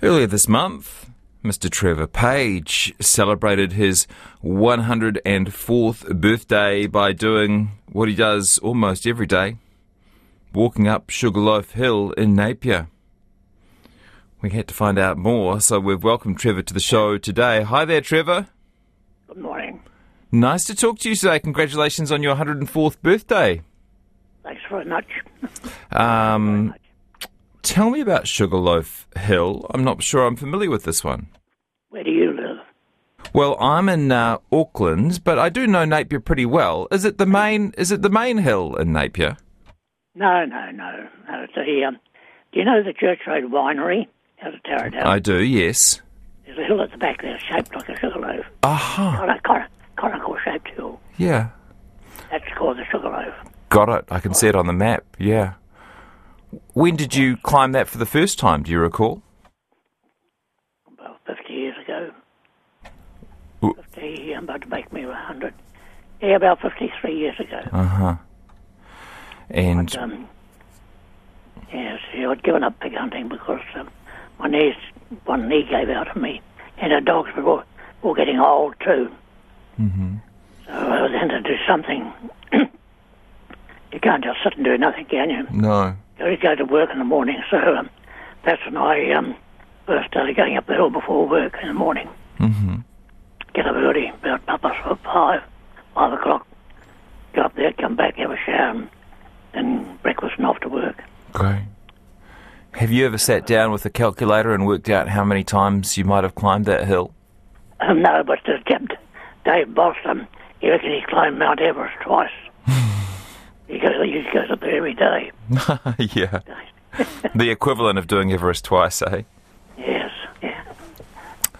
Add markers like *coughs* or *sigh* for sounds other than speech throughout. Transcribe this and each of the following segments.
Earlier this month, Mr. Trevor Page celebrated his 104th birthday by doing what he does almost every day walking up Sugarloaf Hill in Napier. We had to find out more, so we've welcomed Trevor to the show today. Hi there, Trevor. Good morning. Nice to talk to you today. Congratulations on your 104th birthday. Thanks very much. Um, tell me about Sugarloaf Hill. I'm not sure I'm familiar with this one. Where do you live? Well, I'm in uh, Auckland, but I do know Napier pretty well. Is it the main? Is it the main hill in Napier? No, no, no. a, um, do you know the Church Road Winery out of Taradale? I do. Yes. There's a hill at the back there shaped like a sugarloaf. Aha. Conical, conical shaped hill. Yeah. That's called the sugarloaf. Got it. I can see it on the map. Yeah. When did you climb that for the first time? Do you recall? About 50 years ago. Ooh. 50, I'm about to make me 100. Yeah, about 53 years ago. Uh huh. And um, yes, yeah, I'd given up pig hunting because um, my knees, one knee gave out on me, and the dogs were all, all getting old too. Mm-hmm. So I was had to do something. *coughs* you can't just sit and do nothing, can you? no. You go to work in the morning, so um, that's when I um, first started going up the hill before work in the morning. Mm-hmm. Get up early, about half past five, five o'clock. Go up there, come back, have a shower, and then breakfast and off to work. Great. Have you ever sat down with a calculator and worked out how many times you might have climbed that hill? Um, no, but the Dave, Dave Boston, he reckons he's climbed Mount Everest twice. He, goes, he goes up there every day. *laughs* yeah. The equivalent of doing Everest twice, eh? Yes, yeah.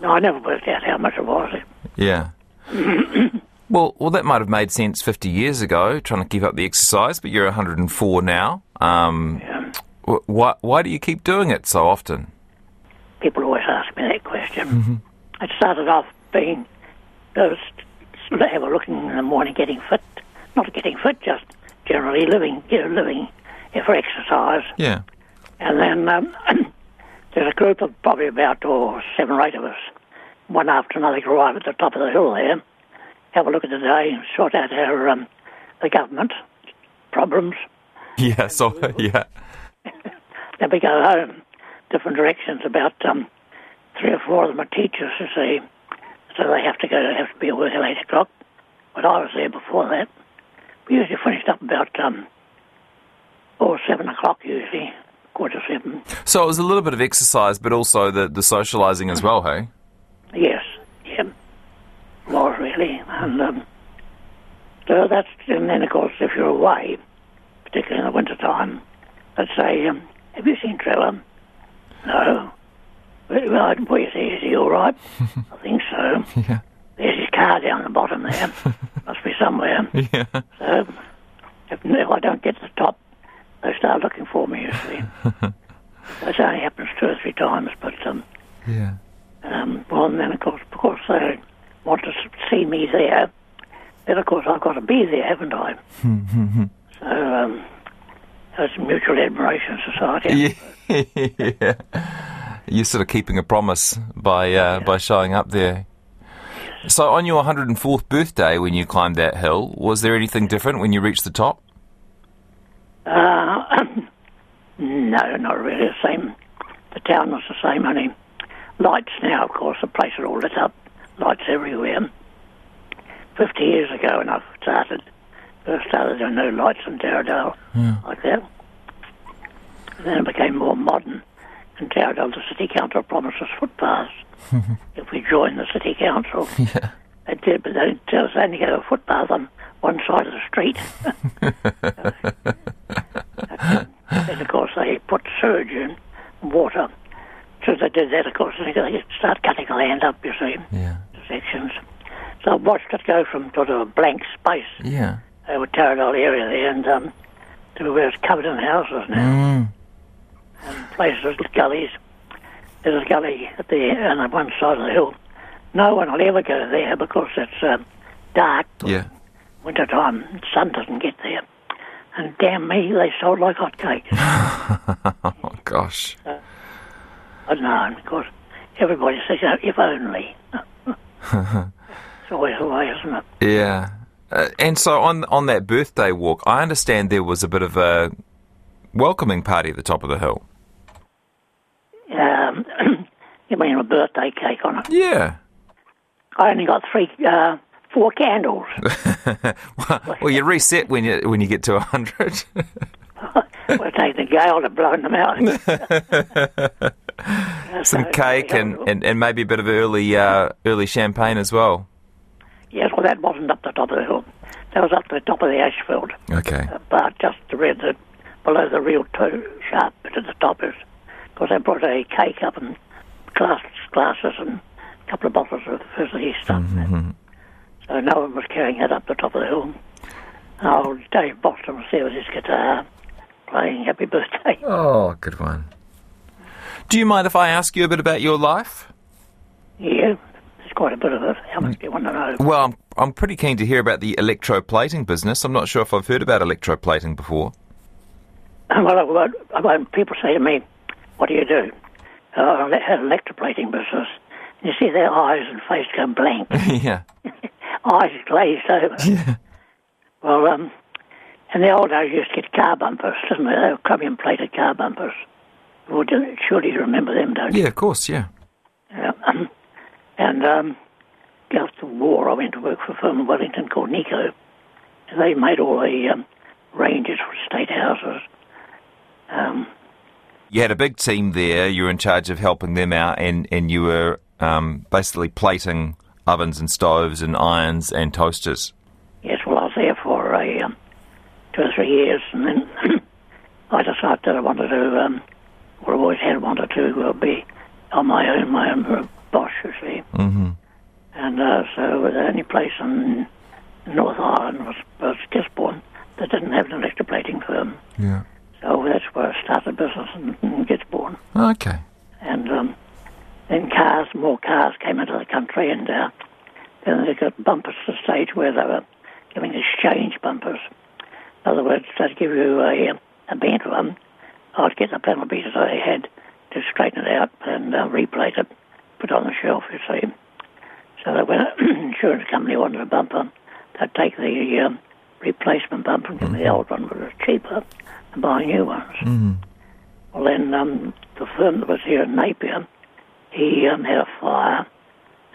No, I never worked out how much it was. Yeah. *coughs* well, well, that might have made sense 50 years ago, trying to keep up the exercise, but you're 104 now. Um, Yeah. wh- why, why do you keep doing it so often? People always ask me that question. It started off being those have a looking in the morning, getting fit. Not getting fit, just generally living, you know, living for exercise. Yeah. And then um, *clears throat* there's a group of probably about oh, seven or eight of us, one after another, arrive at the top of the hill there, have a look at the day, and sort out our um, the government problems. *laughs* Yeah, so, yeah. *laughs* Then we go home, different directions. About um, three or four of them are teachers, you see, so they have to go. They have to be at work at eight o'clock. But I was there before that. We usually finished up about um, or seven o'clock usually, quarter to seven. So it was a little bit of exercise, but also the, the socialising as well, hey? Yes, yeah, was really, and um, so that's and then of course if you're away, particularly in the winter time, let's say, um, have you seen Trevor? No. Well, well, what you say, is he all right? *laughs* I think so. Yeah. There's his car down the bottom there. *laughs* Must be somewhere. *laughs* Yeah. So if, if I don't get to the top, they start looking for me. You see, *laughs* that only happens two or three times, but um, Yeah. um, well, and then of course, of course, they want to see me there. Then of course, I've got to be there, haven't I? *laughs* so um, it's a mutual admiration society. Yeah. yeah. You're sort of keeping a promise by uh, by showing up there. So on your 104th birthday, when you climbed that hill, was there anything different when you reached the top? Uh, *laughs* no, not really the same. The town was the same, only lights now, of course. The place is all lit up, lights everywhere. Fifty years ago, when I started, first started, there were no lights in Taradale like that. And then it became more modern. In Taradale, the city council promises footpaths *laughs* if we join the city council. Yeah. They did, but they tell us only get a footpath on one side of the street. *laughs* and of course, they put surge in water. So they did that, of course, they start cutting the land up, you see, Yeah. sections. So I watched it go from sort of a blank space Yeah. over Taradale area there and um, to where it's covered in houses now. Mm. And places, gullies. There's a gully at the on one side of the hill. No one will ever go there because it's um, dark. Yeah. Winter time, sun doesn't get there. And damn me, they sold like hotcakes. *laughs* Oh gosh. I know, because everybody says, you know, if only. it's always the way, isn't it? Yeah. Uh, and so on on that birthday walk, I understand there was a bit of a welcoming party at the top of the hill. Um, *clears throat* you mean a birthday cake on it? Yeah. I only got three, uh, four candles. *laughs* well, you reset when you when you get to a hundred. *laughs* we'll take the gale to blowing them out. *laughs* Some So, cake and, and, and maybe a bit of early uh, early champagne as well. Yes, well, that wasn't up the top of the hill. That was up the top of the ashfield. Okay. Uh, but just around the, below the real toe sharp bit at the top is because I brought a cake up and glass, glasses and a couple of bottles of fizzy stuff. Mm-hmm. So no one was carrying it up the top of the hill. Oh, Dave Boston was there with his guitar playing Happy Birthday. Oh, good one. Do you mind if I ask you a bit about your life? Yeah, there's quite a bit of it. How much mm. do you want to know? Well, I'm, I'm pretty keen to hear about the electroplating business. I'm not sure if I've heard about electroplating before. Well, I won't, I won't, people say to me, what do you do? An electroplating business. You see their eyes and face go blank. *laughs* yeah. *laughs* eyes glazed over. Yeah. Well, um, in the old days, you used to get car bumpers, didn't they? They were chromium plated car bumpers. Well, surely you remember them, don't you? Yeah, of course, yeah. Yeah. and um, after the war, I went to work for a firm in Wellington called Nico. They made all the um, ranges for state houses. Um, You had a big team there. You were in charge of helping them out, and, and you were um, basically plating ovens and stoves and irons and toasters. yes, well, I was there for a, um, two or three years, and then *clears throat* I decided that I wanted to, um, what I always had wanted to uh, be on my own, my own boss, you see. Mm-hmm. And uh, so the only place in North Island was, was Gisborne that didn't have an electroplating firm. Yeah. So that's where I started business in, in Gisborne. Okay. And um, then cars, more cars came into the country, and uh, then they got bumpers to the stage where they were giving exchange bumpers. In other words, they'd give you a, a bent one. I'd get the panel beaters I had to straighten it out and uh, replate it, put it on the shelf, you see. So that when an insurance company wanted a bumper, they'd take the um, replacement bumper and give me the old one, it was cheaper than buying new ones. Mm-hmm. Well, then um, the firm that was here in Napier, he um, had a fire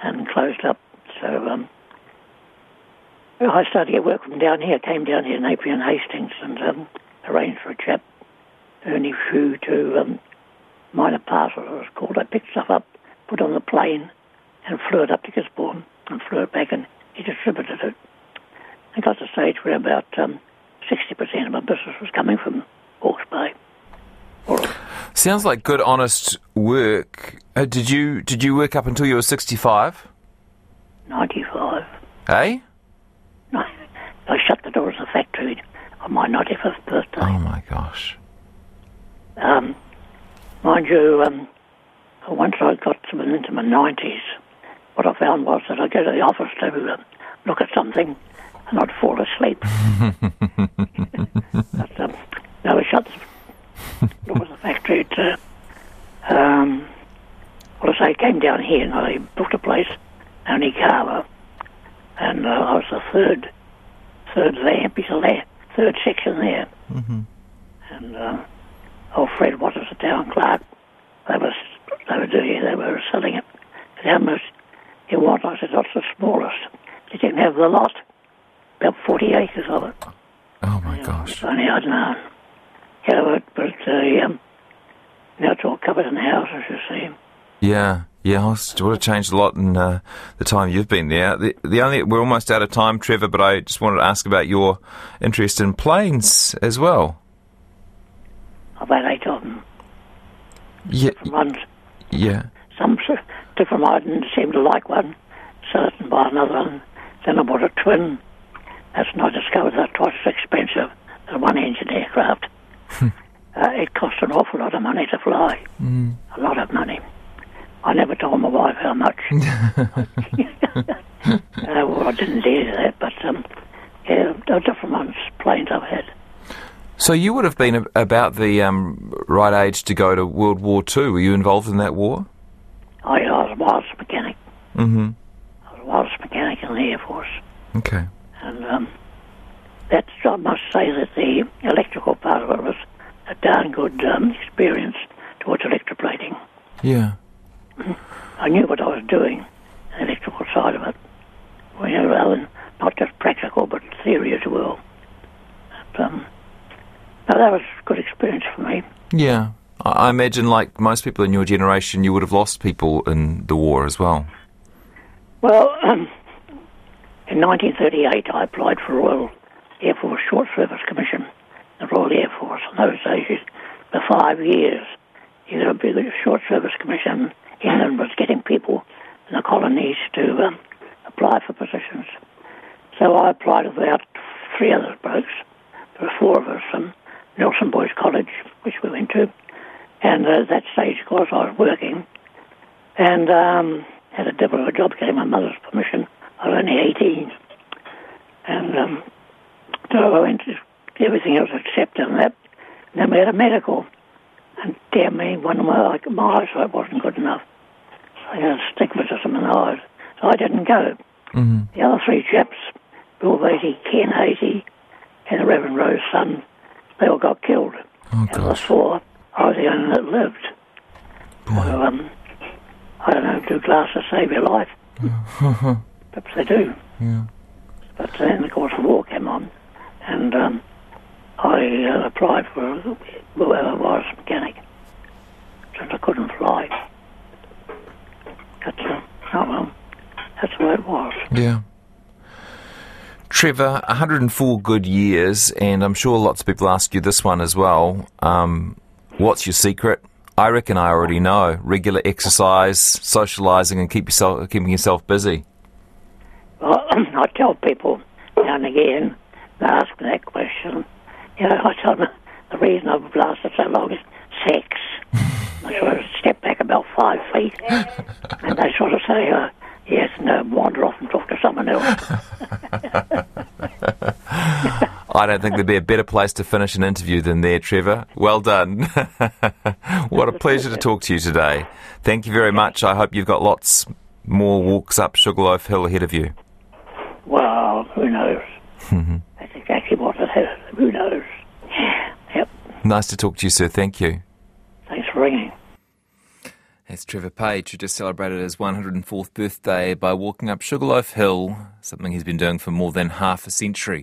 and closed up. So um, I started to get work from down here. Came down here, in Napier and Hastings, and um, arranged for a chap, Ernie Few, to um, minor parcel. It was called. I picked stuff up, put it on the plane, and flew it up to Gisborne, and flew it back, and he distributed it. I got to the stage where about um, 60% of my business was coming from Hawke's Bay. Sounds like good, honest work. Uh, did you did you work up until you were sixty five? 95. Eh? No, I shut the doors of the factory on my 95th birthday. Oh my gosh. Um, mind you, um, once I got to into my 90s, what I found was that I'd go to the office to uh, look at something and I'd fall asleep. *laughs* but um, no, I shut the doors of the factory to, um, well, I say, I came down here and I booked a place, only Carver, and uh, I was the third, third lamp, piece of lamp, third section there. And uh, old Fred Waters, the town clerk, they were, they were doing it, they were selling it. How much you want? I said, that's the smallest. They didn't have the lot, about 40 acres of it. Oh my gosh. It's only I'd known. Yeah, but, but uh, um, now it's all covered in houses, you see. Yeah, yeah. It would have changed a lot in uh, the time you've been there. The, the only we're almost out of time, Trevor. But I just wanted to ask about your interest in planes as well. I've eight of them. Yeah, One's yeah. some different I didn't seem to like one, so I didn't buy another one. Then I bought a twin. That's when I discovered that twice as expensive as one engine aircraft. uh, it cost an awful lot of money to fly. A lot of money. I never told my wife how much. *laughs* uh, well, I didn't do that, but um, yeah, different ones, planes I've had. So you would have been about the um, right age to go to World War Two. Were you involved in that war? I, I was a wireless mechanic. Mm-hmm. I was a wireless mechanic in the Air Force. Okay. And um, that's, I must say that the electrical part of it was a darn good um, experience towards electroplating. Yeah. I knew what I was doing, the electrical side of it. Well, you know, not just practical, but theory as well. But, um, no, that was a good experience for me. Yeah. I I imagine, like most people in your generation, you would have lost people in the war as well. Well, um, *clears throat* in 1938, I applied for Royal Air Force Short Service Commission, the Royal Air Force. In those days, for five years, you got a big Short Service Commission. England was getting people in the colonies to um, apply for positions. So I applied with about three other blokes. There were four of us from Nelson Boys College, which we went to. And uh, at that stage, of course, I was working and um, had a devil of a job getting my mother's permission. I was only 18. And um, so I went to everything else except and that. And then we had a medical. And damn me, one of my, like, my eyesight wasn't good enough. I had astigmatism in the eyes. So I didn't go. Mm-hmm. The other three chaps, Bill Beatty, Ken Hazy, and the Reverend Rose son, they all got killed. Oh And gosh. four, I was the only that lived. Boy. So, um, I don't know, do glasses save your life? *laughs* Perhaps they do. Yeah. But then, of course, the war came on, and um, I uh, applied for wireless mechanic, since I couldn't fly. But, uh, oh well, that's the way it was. Yeah. Trevor, 104 good years, and I'm sure lots of people ask you this one as well. Um, what's your secret? I reckon I already know. Regular exercise, socialising, and keep yourself keeping yourself busy. *laughs* Well, I tell people now and again, they ask me that question. You know, I tell them the reason I've lasted so long is sex. *laughs* I sort of step back about five feet, and they sort of say, uh, yes, no, wander off and talk to someone else. *laughs* I don't think there'd be a better place to finish an interview than there, Trevor. Well done. what a pleasure to talk to you today. Thank you very much. I hope you've got lots more walks up Sugarloaf Hill ahead of you. Knows? That's exactly what it is. Who knows? Yep. Nice to talk to you, sir. Thank you. Thanks for ringing. That's Trevor Page, who just celebrated his 104th birthday by walking up Sugarloaf Hill, something he's been doing for more than half a century.